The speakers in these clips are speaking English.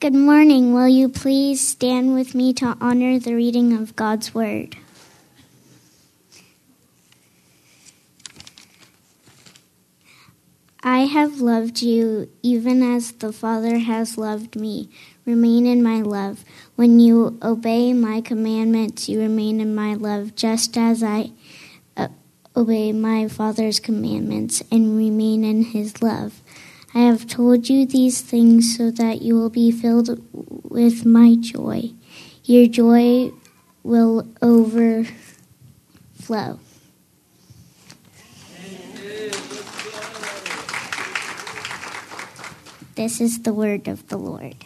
Good morning. Will you please stand with me to honor the reading of God's Word? I have loved you even as the Father has loved me. Remain in my love. When you obey my commandments, you remain in my love, just as I uh, obey my Father's commandments and remain in his love. I have told you these things so that you will be filled with my joy. Your joy will overflow. This is the word of the Lord.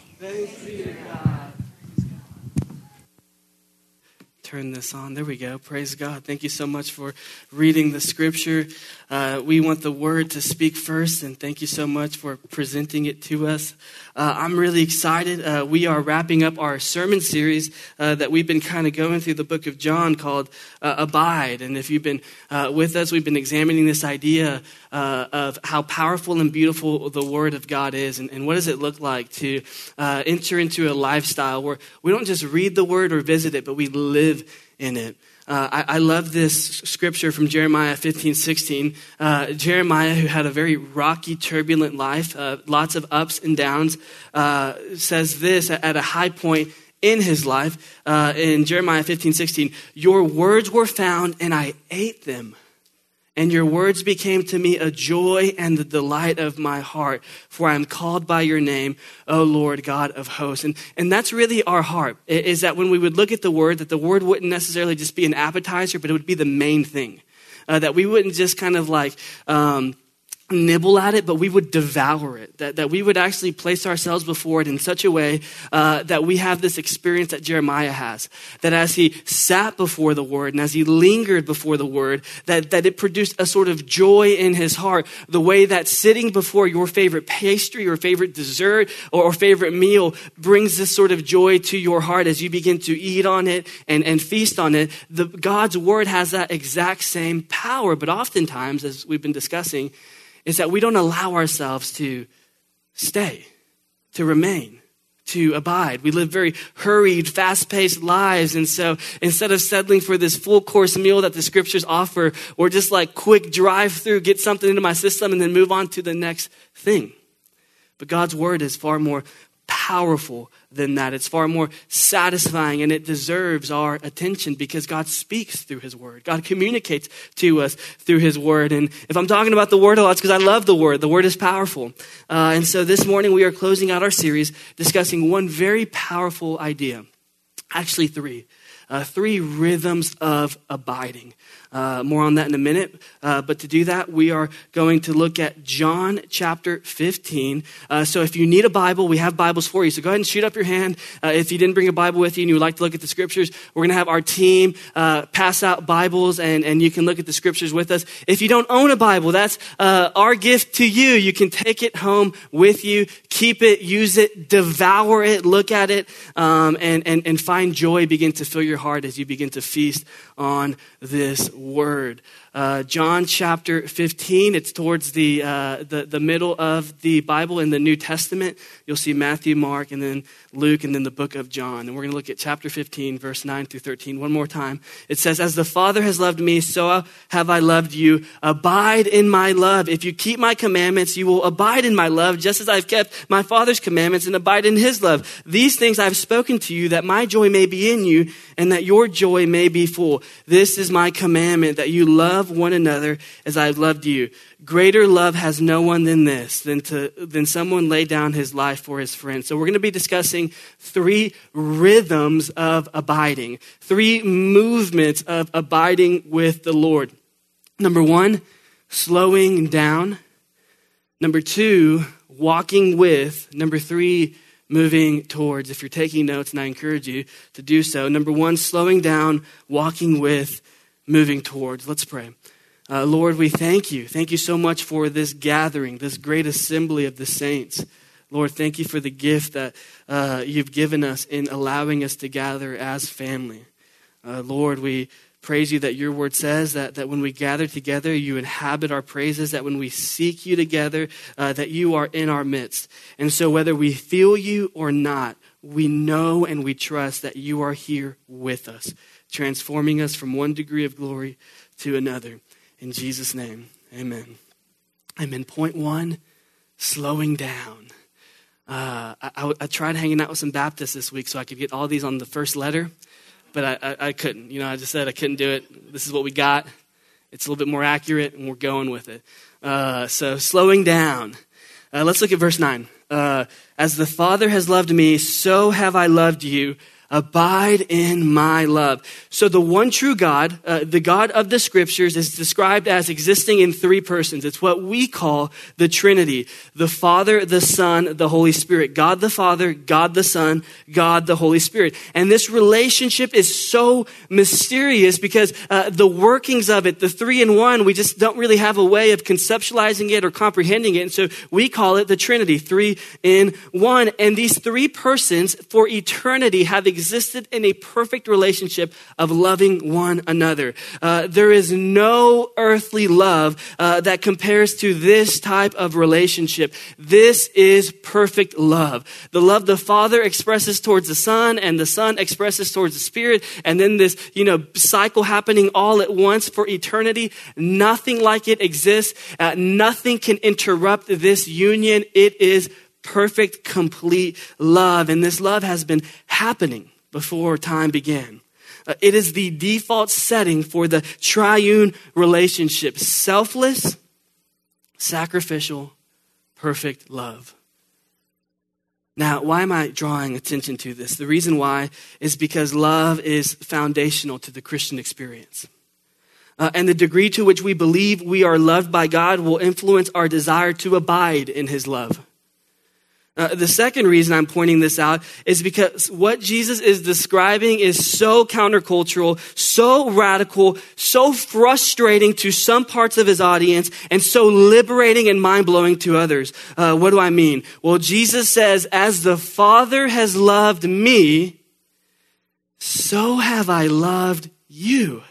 Turn this on. There we go. Praise God. Thank you so much for reading the scripture. Uh, we want the word to speak first, and thank you so much for presenting it to us. Uh, I'm really excited. Uh, we are wrapping up our sermon series uh, that we've been kind of going through the book of John called uh, Abide. And if you've been uh, with us, we've been examining this idea of how powerful and beautiful the Word of God is, and, and what does it look like to enter into a lifestyle where we don't just read the Word or visit it, but we live in it. Uh, I, I, love this scripture from Jeremiah 15, 16. Uh, Jeremiah, who had a very rocky, turbulent life, uh, lots of ups and downs, uh, says this at a high point in his life uh, in Jeremiah 15, 16. Your words were found, and I ate them. And your words became to me a joy and the delight of my heart, for I am called by your name, O Lord God of hosts. And, and that's really our heart, is that when we would look at the word, that the word wouldn't necessarily just be an appetizer, but it would be the main thing. Uh, that we wouldn't just kind of like, um, nibble at it, but we would devour it. That, that we would actually place ourselves before it in such a way uh, that we have this experience that Jeremiah has. That as he sat before the word and as he lingered before the word, that, that it produced a sort of joy in his heart. The way that sitting before your favorite pastry or favorite dessert or, or favorite meal brings this sort of joy to your heart as you begin to eat on it and, and feast on it. The, God's word has that exact same power, but oftentimes, as we've been discussing, is that we don't allow ourselves to stay, to remain, to abide. We live very hurried, fast paced lives. And so instead of settling for this full course meal that the scriptures offer, or just like quick drive through, get something into my system and then move on to the next thing. But God's word is far more powerful than that. It's far more satisfying and it deserves our attention because God speaks through His Word. God communicates to us through His Word. And if I'm talking about the Word a lot, it's because I love the Word. The Word is powerful. Uh, and so this morning we are closing out our series discussing one very powerful idea. Actually, three. Uh, three rhythms of abiding. Uh, more on that in a minute. Uh, but to do that, we are going to look at John chapter 15. Uh, so if you need a Bible, we have Bibles for you. So go ahead and shoot up your hand. Uh, if you didn't bring a Bible with you and you would like to look at the scriptures, we're going to have our team uh, pass out Bibles and, and you can look at the scriptures with us. If you don't own a Bible, that's uh, our gift to you. You can take it home with you, keep it, use it, devour it, look at it, um, and, and, and find joy begin to fill your heart as you begin to feast on this word. Uh, John chapter 15, it's towards the, uh, the, the middle of the Bible in the New Testament. You'll see Matthew, Mark, and then Luke, and then the book of John. And we're going to look at chapter 15, verse 9 through 13, one more time. It says, As the Father has loved me, so have I loved you. Abide in my love. If you keep my commandments, you will abide in my love, just as I've kept my Father's commandments and abide in his love. These things I've spoken to you, that my joy may be in you, and that your joy may be full. This is my commandment, that you love one another as I've loved you. Greater love has no one than this, than, to, than someone lay down his life for his friends. So we're going to be discussing three rhythms of abiding, three movements of abiding with the Lord. Number one, slowing down. Number two, walking with. Number three, moving towards. If you're taking notes, and I encourage you to do so. Number one, slowing down, walking with, moving towards. Let's pray. Uh, Lord, we thank you. Thank you so much for this gathering, this great assembly of the saints. Lord, thank you for the gift that uh, you've given us in allowing us to gather as family. Uh, Lord, we praise you that your word says that, that when we gather together, you inhabit our praises, that when we seek you together, uh, that you are in our midst. And so, whether we feel you or not, we know and we trust that you are here with us, transforming us from one degree of glory to another. In Jesus' name, amen. Amen. Point one slowing down. Uh, I, I, tried hanging out with some Baptists this week so I could get all these on the first letter, but I, I, I couldn't. You know, I just said I couldn't do it. This is what we got. It's a little bit more accurate, and we're going with it. Uh, so, slowing down. Uh, let's look at verse 9. Uh, As the Father has loved me, so have I loved you. Abide in my love. So the one true God, uh, the God of the scriptures, is described as existing in three persons. It's what we call the Trinity the Father, the Son, the Holy Spirit. God the Father, God the Son, God the Holy Spirit. And this relationship is so mysterious because uh, the workings of it, the three in one, we just don't really have a way of conceptualizing it or comprehending it. And so we call it the Trinity, three in one. And these three persons for eternity have existed existed in a perfect relationship of loving one another. Uh, there is no earthly love uh, that compares to this type of relationship. This is perfect love. The love the Father expresses towards the Son, and the Son expresses towards the Spirit, and then this, you know, cycle happening all at once for eternity. Nothing like it exists. Uh, nothing can interrupt this union. It is perfect, complete love. And this love has been happening before time began. Uh, it is the default setting for the triune relationship selfless, sacrificial, perfect love. Now, why am I drawing attention to this? The reason why is because love is foundational to the Christian experience. Uh, and the degree to which we believe we are loved by God will influence our desire to abide in His love. Uh, the second reason I'm pointing this out is because what Jesus is describing is so countercultural, so radical, so frustrating to some parts of his audience, and so liberating and mind blowing to others. Uh, what do I mean? Well, Jesus says, As the Father has loved me, so have I loved you.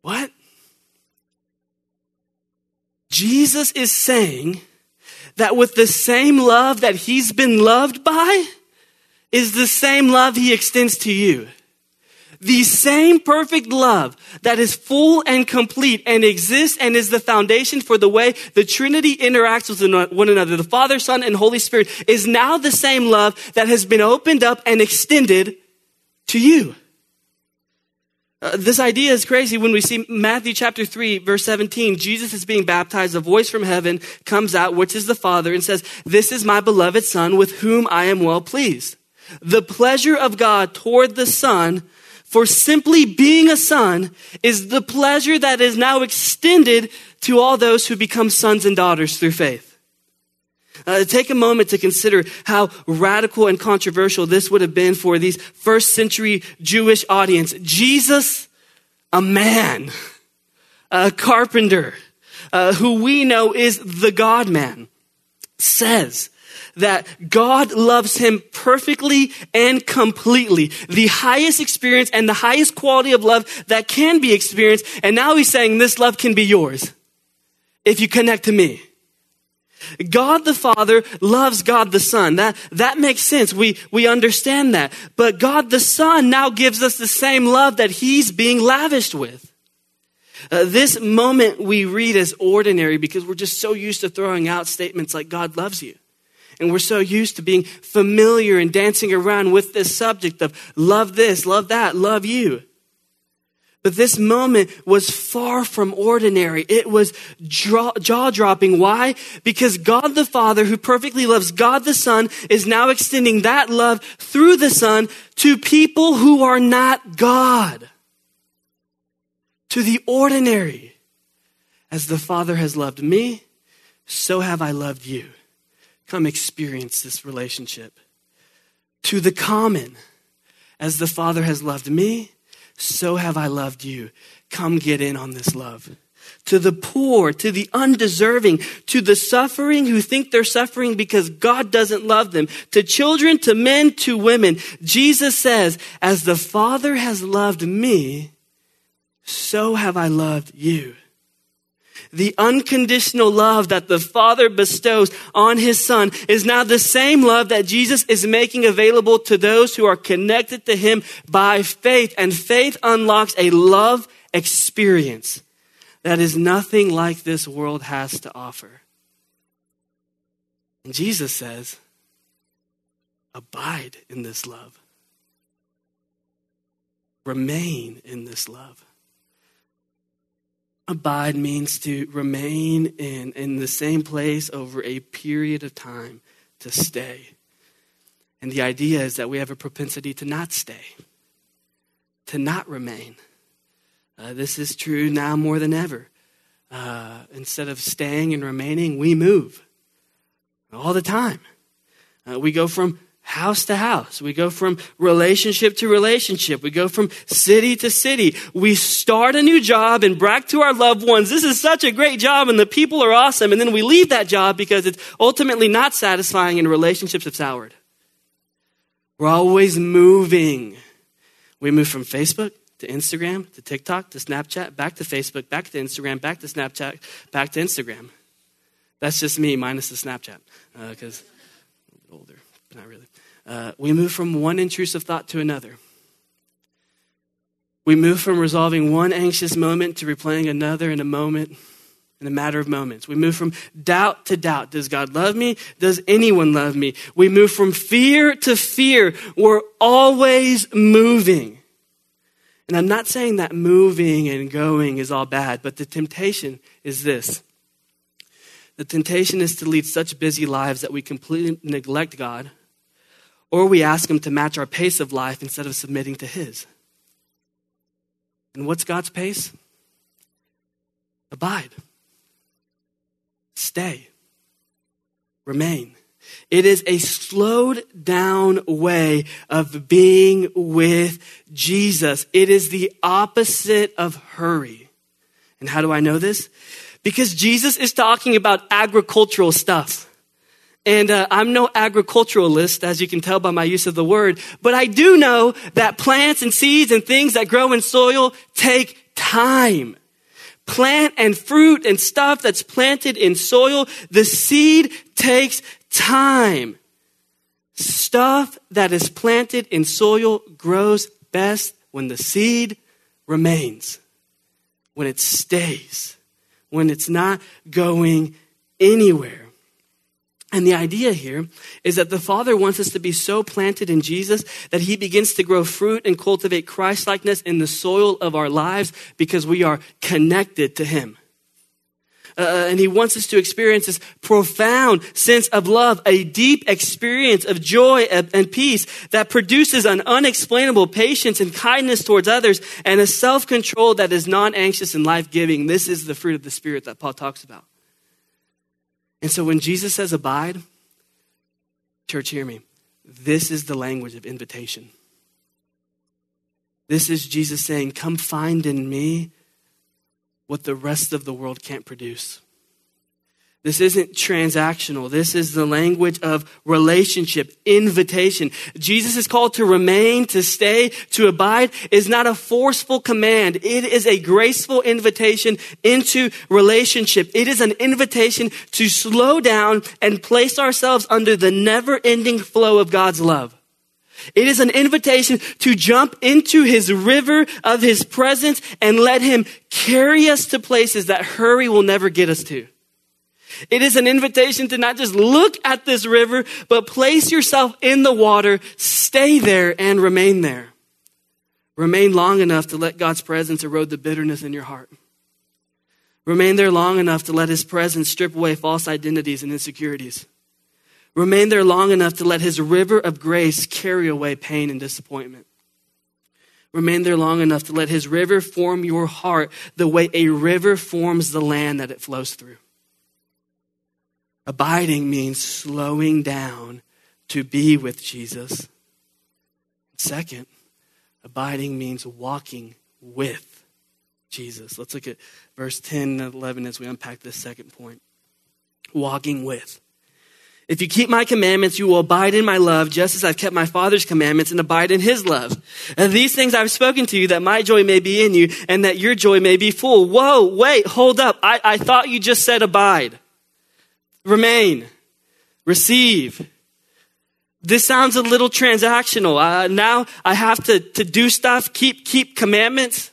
What? Jesus is saying, that with the same love that he's been loved by is the same love he extends to you. The same perfect love that is full and complete and exists and is the foundation for the way the Trinity interacts with one another, the Father, Son, and Holy Spirit, is now the same love that has been opened up and extended to you. Uh, this idea is crazy when we see Matthew chapter 3, verse 17. Jesus is being baptized. A voice from heaven comes out, which is the Father, and says, This is my beloved Son with whom I am well pleased. The pleasure of God toward the Son for simply being a son is the pleasure that is now extended to all those who become sons and daughters through faith. Uh, take a moment to consider how radical and controversial this would have been for these first century Jewish audience. Jesus, a man, a carpenter, uh, who we know is the God man, says that God loves him perfectly and completely. The highest experience and the highest quality of love that can be experienced. And now he's saying this love can be yours if you connect to me. God the Father loves God the Son. That, that makes sense. We, we understand that. But God the Son now gives us the same love that He's being lavished with. Uh, this moment we read as ordinary because we're just so used to throwing out statements like God loves you. And we're so used to being familiar and dancing around with this subject of love this, love that, love you. But this moment was far from ordinary. It was jaw dropping. Why? Because God the Father, who perfectly loves God the Son, is now extending that love through the Son to people who are not God. To the ordinary. As the Father has loved me, so have I loved you. Come experience this relationship. To the common. As the Father has loved me, so have I loved you. Come get in on this love. to the poor, to the undeserving, to the suffering who think they're suffering because God doesn't love them, to children, to men, to women. Jesus says, as the Father has loved me, so have I loved you. The unconditional love that the Father bestows on His Son is now the same love that Jesus is making available to those who are connected to Him by faith. And faith unlocks a love experience that is nothing like this world has to offer. And Jesus says, abide in this love. Remain in this love. Abide means to remain in, in the same place over a period of time, to stay. And the idea is that we have a propensity to not stay, to not remain. Uh, this is true now more than ever. Uh, instead of staying and remaining, we move all the time. Uh, we go from house to house. We go from relationship to relationship. We go from city to city. We start a new job and brag to our loved ones, this is such a great job and the people are awesome. And then we leave that job because it's ultimately not satisfying and relationships have soured. We're always moving. We move from Facebook to Instagram to TikTok to Snapchat, back to Facebook, back to Instagram, back to Snapchat, back to Instagram. That's just me minus the Snapchat because uh, older, but not really. Uh, we move from one intrusive thought to another. We move from resolving one anxious moment to replaying another in a moment, in a matter of moments. We move from doubt to doubt. Does God love me? Does anyone love me? We move from fear to fear. We're always moving. And I'm not saying that moving and going is all bad, but the temptation is this. The temptation is to lead such busy lives that we completely neglect God or we ask Him to match our pace of life instead of submitting to His. And what's God's pace? Abide, stay, remain. It is a slowed down way of being with Jesus. It is the opposite of hurry. And how do I know this? Because Jesus is talking about agricultural stuff. And uh, I'm no agriculturalist, as you can tell by my use of the word, but I do know that plants and seeds and things that grow in soil take time. Plant and fruit and stuff that's planted in soil, the seed takes time. Stuff that is planted in soil grows best when the seed remains, when it stays, when it's not going anywhere. And the idea here is that the Father wants us to be so planted in Jesus that He begins to grow fruit and cultivate Christlikeness in the soil of our lives because we are connected to Him. Uh, and He wants us to experience this profound sense of love, a deep experience of joy and peace that produces an unexplainable patience and kindness towards others and a self control that is non anxious and life giving. This is the fruit of the Spirit that Paul talks about. And so when Jesus says abide, church, hear me. This is the language of invitation. This is Jesus saying, Come find in me what the rest of the world can't produce. This isn't transactional. This is the language of relationship, invitation. Jesus is called to remain, to stay, to abide is not a forceful command. It is a graceful invitation into relationship. It is an invitation to slow down and place ourselves under the never ending flow of God's love. It is an invitation to jump into his river of his presence and let him carry us to places that hurry will never get us to. It is an invitation to not just look at this river, but place yourself in the water, stay there, and remain there. Remain long enough to let God's presence erode the bitterness in your heart. Remain there long enough to let His presence strip away false identities and insecurities. Remain there long enough to let His river of grace carry away pain and disappointment. Remain there long enough to let His river form your heart the way a river forms the land that it flows through. Abiding means slowing down to be with Jesus. Second, abiding means walking with Jesus. Let's look at verse 10 and 11 as we unpack this second point. Walking with. If you keep my commandments, you will abide in my love, just as I've kept my Father's commandments and abide in his love. And these things I've spoken to you, that my joy may be in you, and that your joy may be full. Whoa, wait, hold up. I, I thought you just said abide. Remain. Receive. This sounds a little transactional. Uh, now I have to, to do stuff, keep, keep commandments.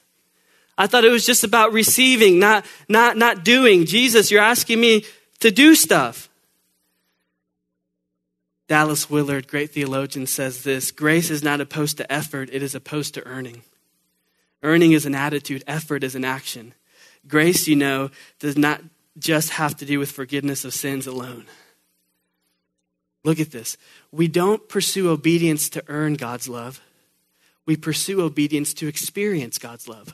I thought it was just about receiving, not, not, not doing. Jesus, you're asking me to do stuff. Dallas Willard, great theologian, says this Grace is not opposed to effort, it is opposed to earning. Earning is an attitude, effort is an action. Grace, you know, does not just have to do with forgiveness of sins alone. Look at this. We don't pursue obedience to earn God's love, we pursue obedience to experience God's love.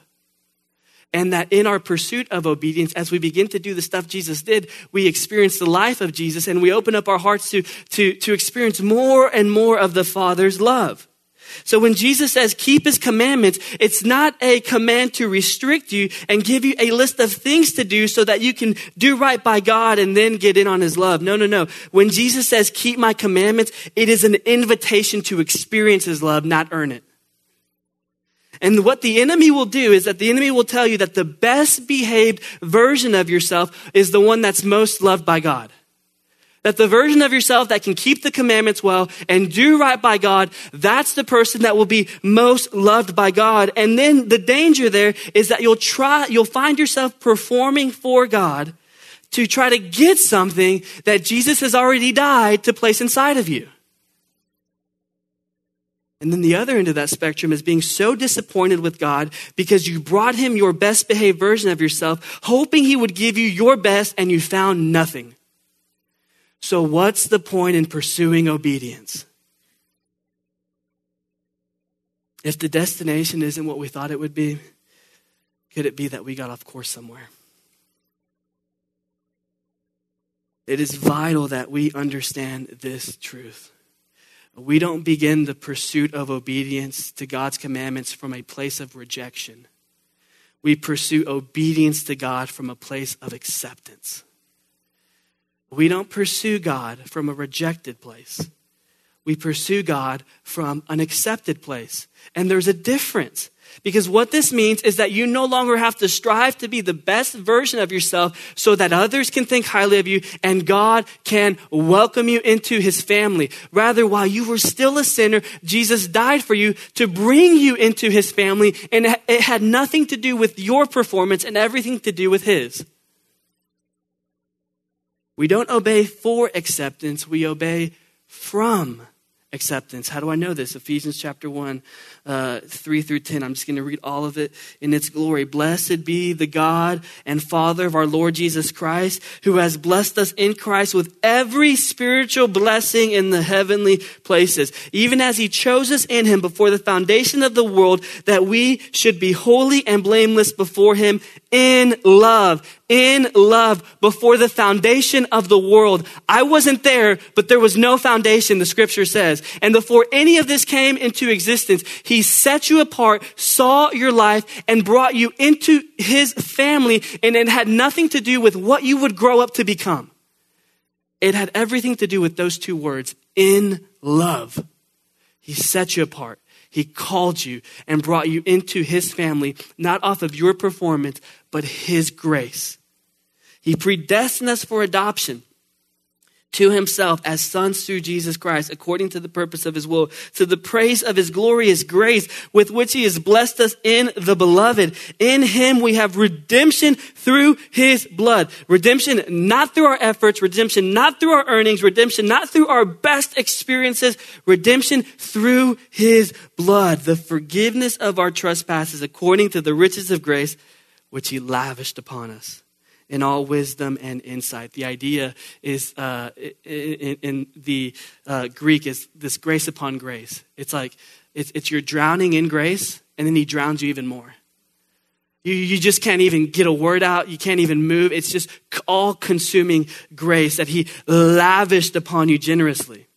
And that in our pursuit of obedience, as we begin to do the stuff Jesus did, we experience the life of Jesus and we open up our hearts to, to, to experience more and more of the Father's love. So when Jesus says keep his commandments, it's not a command to restrict you and give you a list of things to do so that you can do right by God and then get in on his love. No, no, no. When Jesus says keep my commandments, it is an invitation to experience his love, not earn it. And what the enemy will do is that the enemy will tell you that the best behaved version of yourself is the one that's most loved by God. That the version of yourself that can keep the commandments well and do right by God, that's the person that will be most loved by God. And then the danger there is that you'll try, you'll find yourself performing for God to try to get something that Jesus has already died to place inside of you. And then the other end of that spectrum is being so disappointed with God because you brought him your best behaved version of yourself, hoping he would give you your best and you found nothing. So, what's the point in pursuing obedience? If the destination isn't what we thought it would be, could it be that we got off course somewhere? It is vital that we understand this truth. We don't begin the pursuit of obedience to God's commandments from a place of rejection. We pursue obedience to God from a place of acceptance. We don't pursue God from a rejected place. We pursue God from an accepted place. And there's a difference. Because what this means is that you no longer have to strive to be the best version of yourself so that others can think highly of you and God can welcome you into his family. Rather, while you were still a sinner, Jesus died for you to bring you into his family and it had nothing to do with your performance and everything to do with his. We don't obey for acceptance, we obey from acceptance. How do I know this? Ephesians chapter 1, uh, 3 through 10. I'm just going to read all of it in its glory. Blessed be the God and Father of our Lord Jesus Christ, who has blessed us in Christ with every spiritual blessing in the heavenly places, even as he chose us in him before the foundation of the world, that we should be holy and blameless before him in love in love before the foundation of the world. I wasn't there, but there was no foundation, the scripture says. And before any of this came into existence, he set you apart, saw your life, and brought you into his family. And it had nothing to do with what you would grow up to become. It had everything to do with those two words, in love. He set you apart. He called you and brought you into his family, not off of your performance, but his grace. He predestined us for adoption to himself as sons through Jesus Christ, according to the purpose of his will, to the praise of his glorious grace with which he has blessed us in the beloved. In him we have redemption through his blood. Redemption not through our efforts, redemption not through our earnings, redemption not through our best experiences, redemption through his blood. The forgiveness of our trespasses according to the riches of grace which he lavished upon us in all wisdom and insight. The idea is uh, in, in, the uh, Greek is this grace upon grace. It's like it's, it's you're drowning in grace, and then he drowns you even more. You, you just can't even get a word out. You can't even move. It's just all consuming grace that he lavished upon you generously.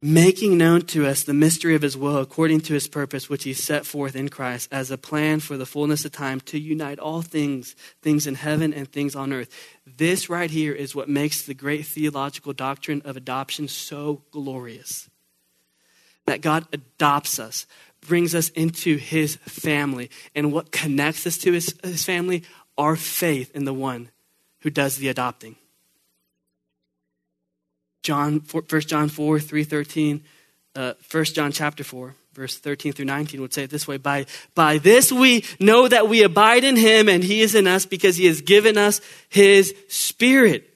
Making known to us the mystery of his will according to his purpose, which he set forth in Christ as a plan for the fullness of time to unite all things, things in heaven and things on earth. This right here is what makes the great theological doctrine of adoption so glorious. That God adopts us, brings us into his family. And what connects us to his, his family? Our faith in the one who does the adopting. John, 1 John 4, 3, 13, uh, 1 John chapter 4, verse 13 through 19 would say it this way by, by this we know that we abide in him and he is in us because he has given us his spirit.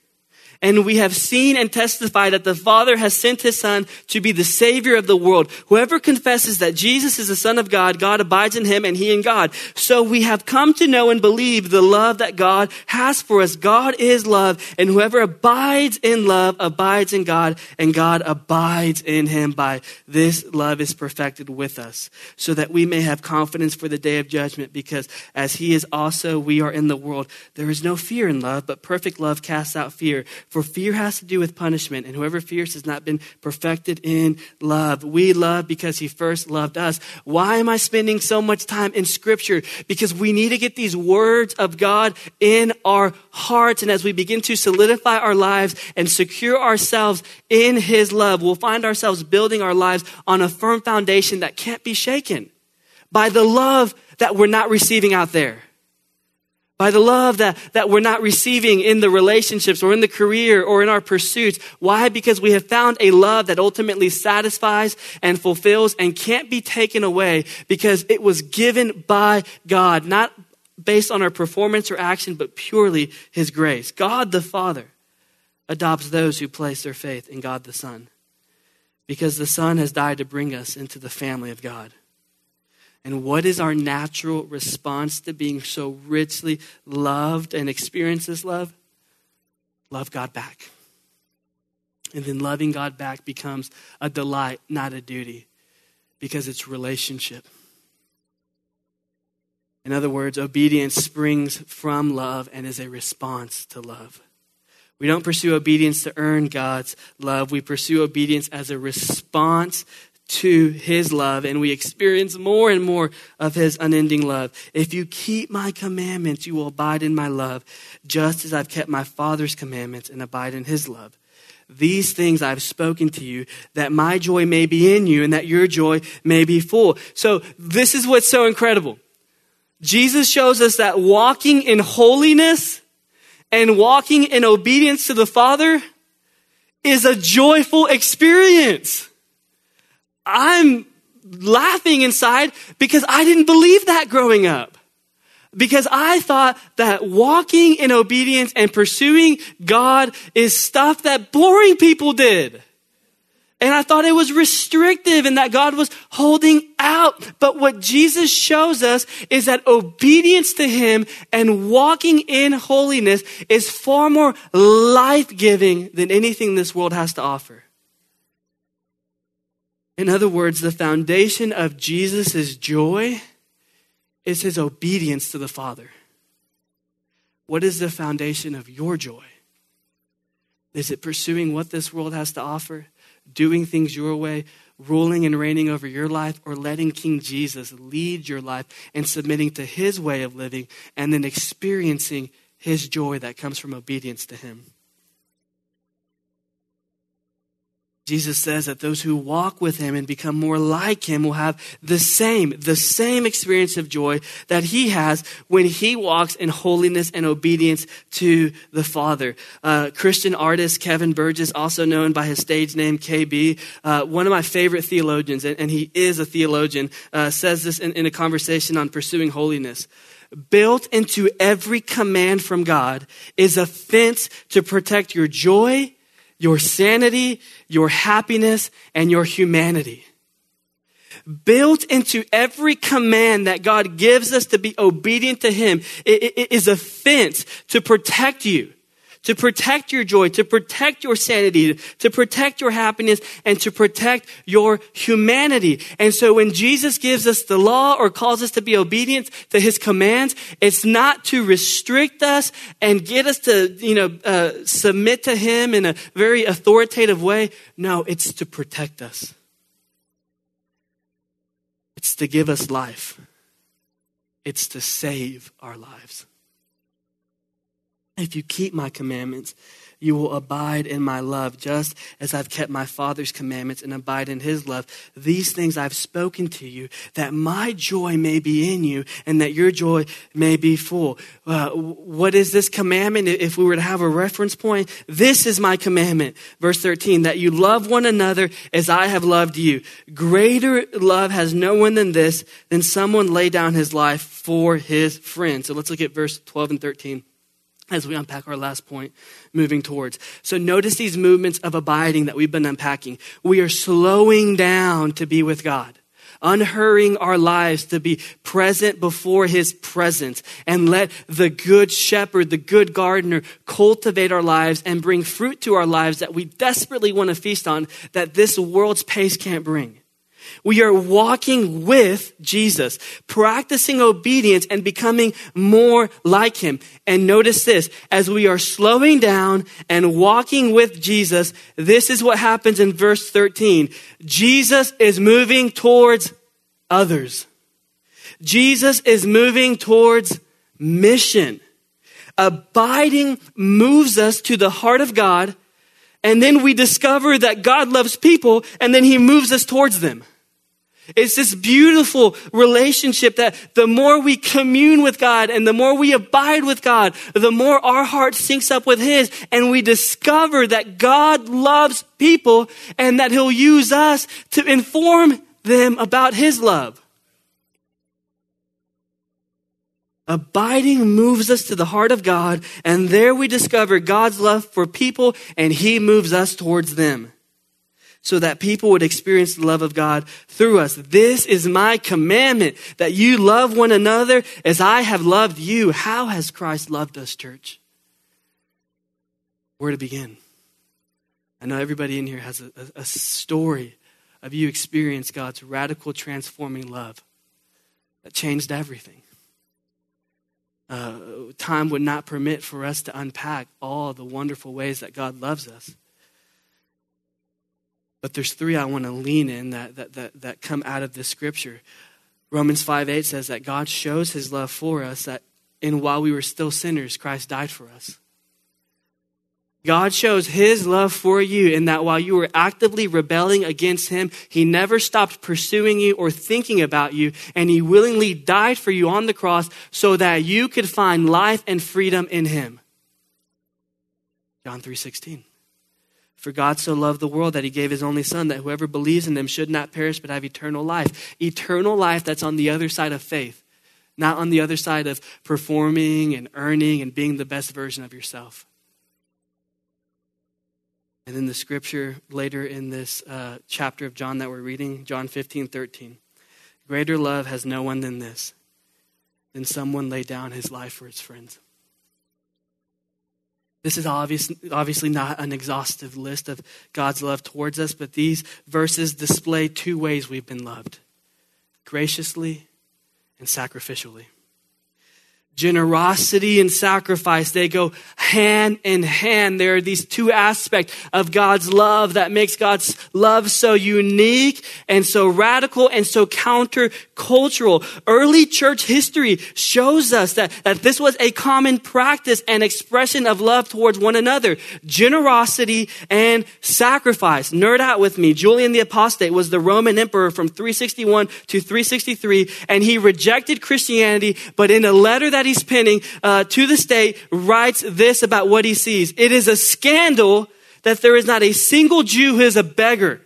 And we have seen and testified that the Father has sent his Son to be the Savior of the world. Whoever confesses that Jesus is the Son of God, God abides in him and he in God. So we have come to know and believe the love that God has for us. God is love, and whoever abides in love abides in God, and God abides in him. By this love is perfected with us, so that we may have confidence for the day of judgment, because as he is also, we are in the world. There is no fear in love, but perfect love casts out fear for fear has to do with punishment, and whoever fears has not been perfected in love. We love because he first loved us. Why am I spending so much time in scripture? Because we need to get these words of God in our hearts. And as we begin to solidify our lives and secure ourselves in his love, we'll find ourselves building our lives on a firm foundation that can't be shaken by the love that we're not receiving out there by the love that, that we're not receiving in the relationships or in the career or in our pursuits. Why? Because we have found a love that ultimately satisfies and fulfills and can't be taken away because it was given by God, not based on our performance or action, but purely His grace. God the Father adopts those who place their faith in God the Son because the Son has died to bring us into the family of God. And what is our natural response to being so richly loved and experience this love? Love God back. And then loving God back becomes a delight, not a duty, because it's relationship. In other words, obedience springs from love and is a response to love. We don't pursue obedience to earn God's love. We pursue obedience as a response to his love and we experience more and more of his unending love. If you keep my commandments, you will abide in my love, just as I've kept my Father's commandments and abide in his love. These things I've spoken to you, that my joy may be in you and that your joy may be full. So this is what's so incredible. Jesus shows us that walking in holiness and walking in obedience to the Father is a joyful experience. I'm laughing inside because I didn't believe that growing up. Because I thought that walking in obedience and pursuing God is stuff that boring people did. And I thought it was restrictive and that God was holding out. But what Jesus shows us is that obedience to Him and walking in holiness is far more life giving than anything this world has to offer. In other words, the foundation of Jesus' joy is his obedience to the Father. What is the foundation of your joy? Is it pursuing what this world has to offer, doing things your way, ruling and reigning over your life, or letting King Jesus lead your life and submitting to his way of living and then experiencing his joy that comes from obedience to him? Jesus says that those who walk with him and become more like him will have the same, the same experience of joy that he has when he walks in holiness and obedience to the Father. Uh, Christian artist Kevin Burgess, also known by his stage name KB, uh, one of my favorite theologians, and, and he is a theologian, uh, says this in, in a conversation on pursuing holiness built into every command from God is a fence to protect your joy your sanity, your happiness, and your humanity. Built into every command that God gives us to be obedient to Him it, it, it is a fence to protect you, to protect your joy, to protect your sanity, to protect your happiness, and to protect your humanity. And so when Jesus gives us the law or calls us to be obedient to his commands, it's not to restrict us and get us to, you know, uh, submit to him in a very authoritative way. No, it's to protect us. It's to give us life. It's to save our lives. If you keep my commandments, you will abide in my love, just as I've kept my Father's commandments and abide in his love. These things I've spoken to you, that my joy may be in you and that your joy may be full. Uh, what is this commandment? If we were to have a reference point, this is my commandment. Verse 13, that you love one another as I have loved you. Greater love has no one than this, than someone lay down his life for his friend. So let's look at verse 12 and 13 as we unpack our last point moving towards. So notice these movements of abiding that we've been unpacking. We are slowing down to be with God, unhurrying our lives to be present before his presence and let the good shepherd, the good gardener cultivate our lives and bring fruit to our lives that we desperately want to feast on that this world's pace can't bring. We are walking with Jesus, practicing obedience and becoming more like him. And notice this, as we are slowing down and walking with Jesus, this is what happens in verse 13. Jesus is moving towards others. Jesus is moving towards mission. Abiding moves us to the heart of God, and then we discover that God loves people, and then he moves us towards them. It's this beautiful relationship that the more we commune with God and the more we abide with God, the more our heart syncs up with His and we discover that God loves people and that He'll use us to inform them about His love. Abiding moves us to the heart of God and there we discover God's love for people and He moves us towards them so that people would experience the love of God through us. This is my commandment that you love one another as I have loved you. How has Christ loved us, church? Where to begin? I know everybody in here has a, a, a story of you experience God's radical transforming love that changed everything. Uh, time would not permit for us to unpack all the wonderful ways that God loves us. But there's three I want to lean in that, that, that, that come out of this scripture. Romans 5 8 says that God shows his love for us, that in while we were still sinners, Christ died for us. God shows his love for you in that while you were actively rebelling against him, he never stopped pursuing you or thinking about you, and he willingly died for you on the cross so that you could find life and freedom in him. John 3:16. For God so loved the world that he gave his only son that whoever believes in him should not perish but have eternal life. Eternal life that's on the other side of faith, not on the other side of performing and earning and being the best version of yourself. And then the scripture later in this uh, chapter of John that we're reading, John 15, 13. Greater love has no one than this, than someone lay down his life for his friends. This is obvious, obviously not an exhaustive list of God's love towards us, but these verses display two ways we've been loved graciously and sacrificially. Generosity and sacrifice, they go hand in hand. There are these two aspects of God's love that makes God's love so unique and so radical and so countercultural. Early church history shows us that, that this was a common practice and expression of love towards one another. Generosity and sacrifice. Nerd out with me. Julian the Apostate was the Roman emperor from 361 to 363 and he rejected Christianity, but in a letter that that he's penning uh, to the state writes this about what he sees. It is a scandal that there is not a single Jew who is a beggar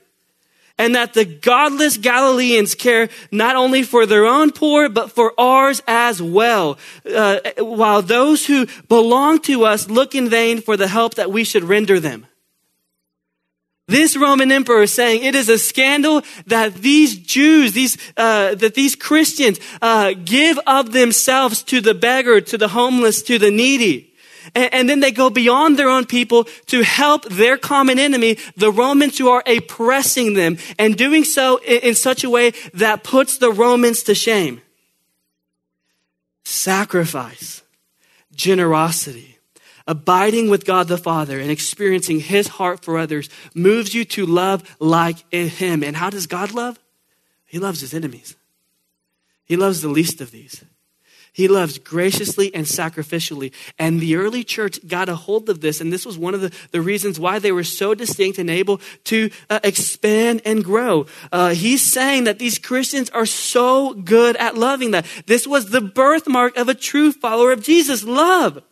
and that the godless Galileans care not only for their own poor, but for ours as well. Uh, while those who belong to us look in vain for the help that we should render them. This Roman emperor is saying it is a scandal that these Jews, these uh, that these Christians uh, give of themselves to the beggar, to the homeless, to the needy. And, and, then they go beyond their own people to help their common enemy, the Romans who are oppressing them, and doing so in, in such a way that puts the Romans to shame. Sacrifice, generosity, abiding with God the Father and experiencing his heart for others moves you to love like him. And how does God love? He loves his enemies. He loves the least of these. He loves graciously and sacrificially. And the early church got a hold of this. And this was one of the, the reasons why they were so distinct and able to uh, expand and grow. Uh, he's saying that these Christians are so good at loving that. This was the birthmark of a true follower of Jesus love.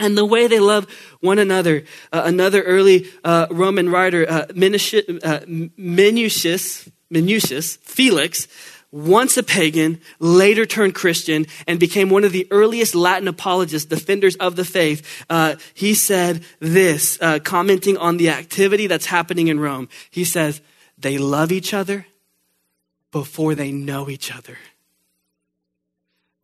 And the way they love one another. Uh, another early uh, Roman writer, uh, Minucius, uh, Minucius, Minucius, Felix, once a pagan, later turned Christian, and became one of the earliest Latin apologists, defenders of the faith. Uh, he said this, uh, commenting on the activity that's happening in Rome. He says, They love each other before they know each other.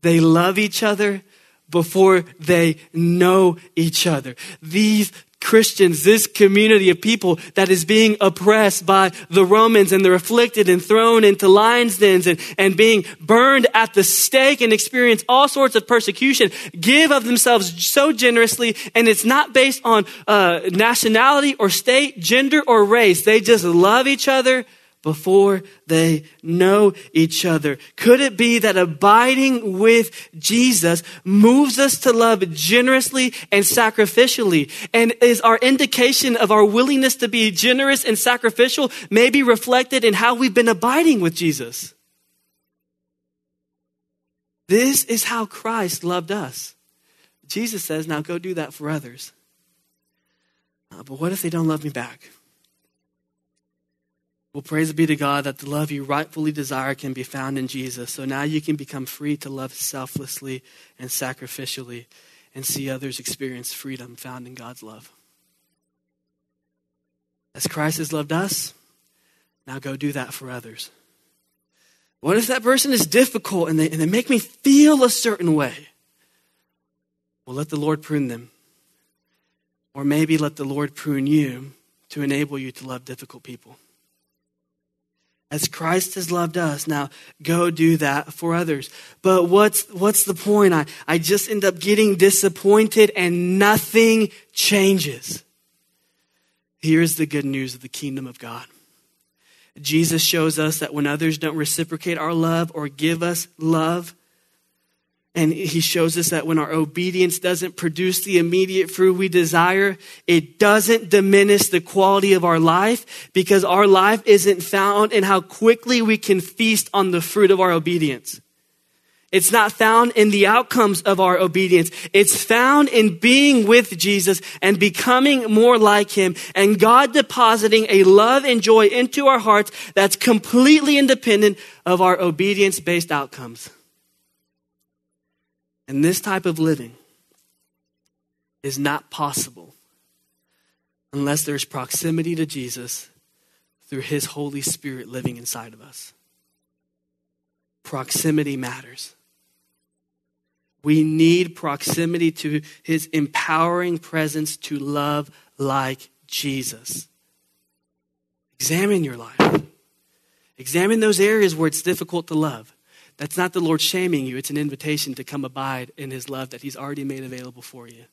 They love each other before they know each other. These Christians, this community of people that is being oppressed by the Romans and they're afflicted and thrown into lions' dens and, and being burned at the stake and experience all sorts of persecution, give of themselves so generously. And it's not based on uh, nationality or state, gender or race. They just love each other before they know each other? Could it be that abiding with Jesus moves us to love generously and sacrificially? And is our indication of our willingness to be generous and sacrificial maybe reflected in how we've been abiding with Jesus? This is how Christ loved us. Jesus says, now go do that for others. Uh, but what if they don't love me back? Well, praise be to God that the love you rightfully desire can be found in Jesus. So now you can become free to love selflessly and sacrificially and see others experience freedom found in God's love. As Christ has loved us, now go do that for others. What if that person is difficult and they, and they make me feel a certain way? Well, let the Lord prune them. Or maybe let the Lord prune you to enable you to love difficult people as Christ has loved us. Now go do that for others. But what's, what's the point? I, I just end up getting disappointed and nothing changes. Here's the good news of the kingdom of God. Jesus shows us that when others don't reciprocate our love or give us love, and he shows us that when our obedience doesn't produce the immediate fruit we desire, it doesn't diminish the quality of our life because our life isn't found in how quickly we can feast on the fruit of our obedience. It's not found in the outcomes of our obedience. It's found in being with Jesus and becoming more like him and God depositing a love and joy into our hearts that's completely independent of our obedience based outcomes. And this type of living is not possible unless there's proximity to Jesus through his Holy Spirit living inside of us. Proximity matters. We need proximity to his empowering presence to love like Jesus. Examine your life. Examine those areas where it's difficult to love. That's not the Lord shaming you, it's an invitation to come abide in His love that He's already made available for you.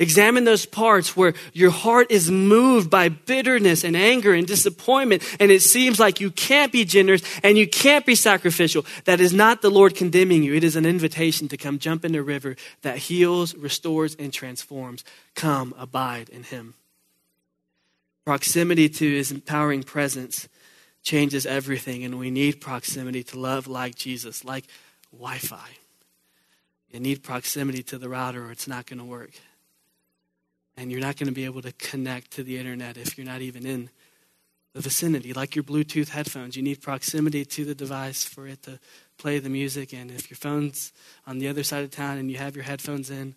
Examine those parts where your heart is moved by bitterness and anger and disappointment, and it seems like you can't be generous and you can't be sacrificial. That is not the Lord condemning you. It is an invitation to come jump in the river that heals, restores, and transforms. Come, abide in Him. Proximity to His empowering presence changes everything, and we need proximity to love like Jesus, like Wi Fi. You need proximity to the router, or it's not going to work. And you're not going to be able to connect to the internet if you're not even in the vicinity. Like your Bluetooth headphones, you need proximity to the device for it to play the music. And if your phone's on the other side of town and you have your headphones in,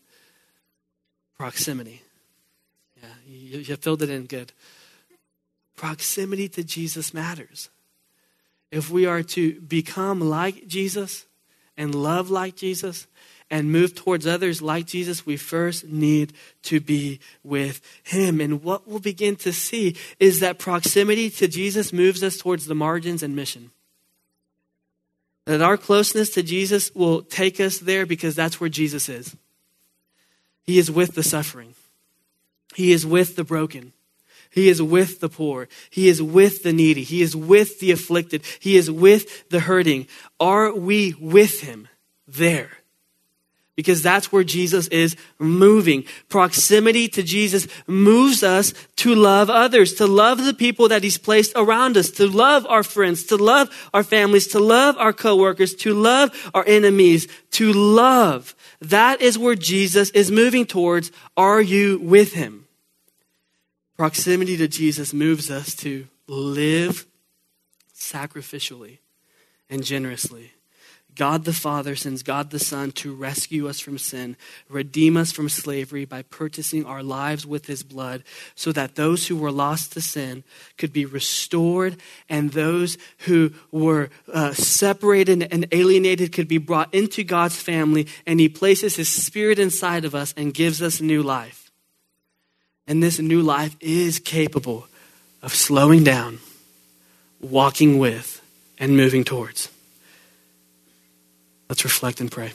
proximity. Yeah, you, you filled it in good. Proximity to Jesus matters. If we are to become like Jesus and love like Jesus and move towards others like Jesus, we first need to be with Him. And what we'll begin to see is that proximity to Jesus moves us towards the margins and mission. That our closeness to Jesus will take us there because that's where Jesus is. He is with the suffering, He is with the broken. He is with the poor. He is with the needy. He is with the afflicted. He is with the hurting. Are we with him there? Because that's where Jesus is moving. Proximity to Jesus moves us to love others, to love the people that he's placed around us, to love our friends, to love our families, to love our coworkers, to love our enemies, to love. That is where Jesus is moving towards. Are you with him? Proximity to Jesus moves us to live sacrificially and generously. God the Father sends God the Son to rescue us from sin, redeem us from slavery by purchasing our lives with his blood, so that those who were lost to sin could be restored, and those who were uh, separated and alienated could be brought into God's family, and he places his spirit inside of us and gives us new life. And this new life is capable of slowing down, walking with, and moving towards. Let's reflect and pray.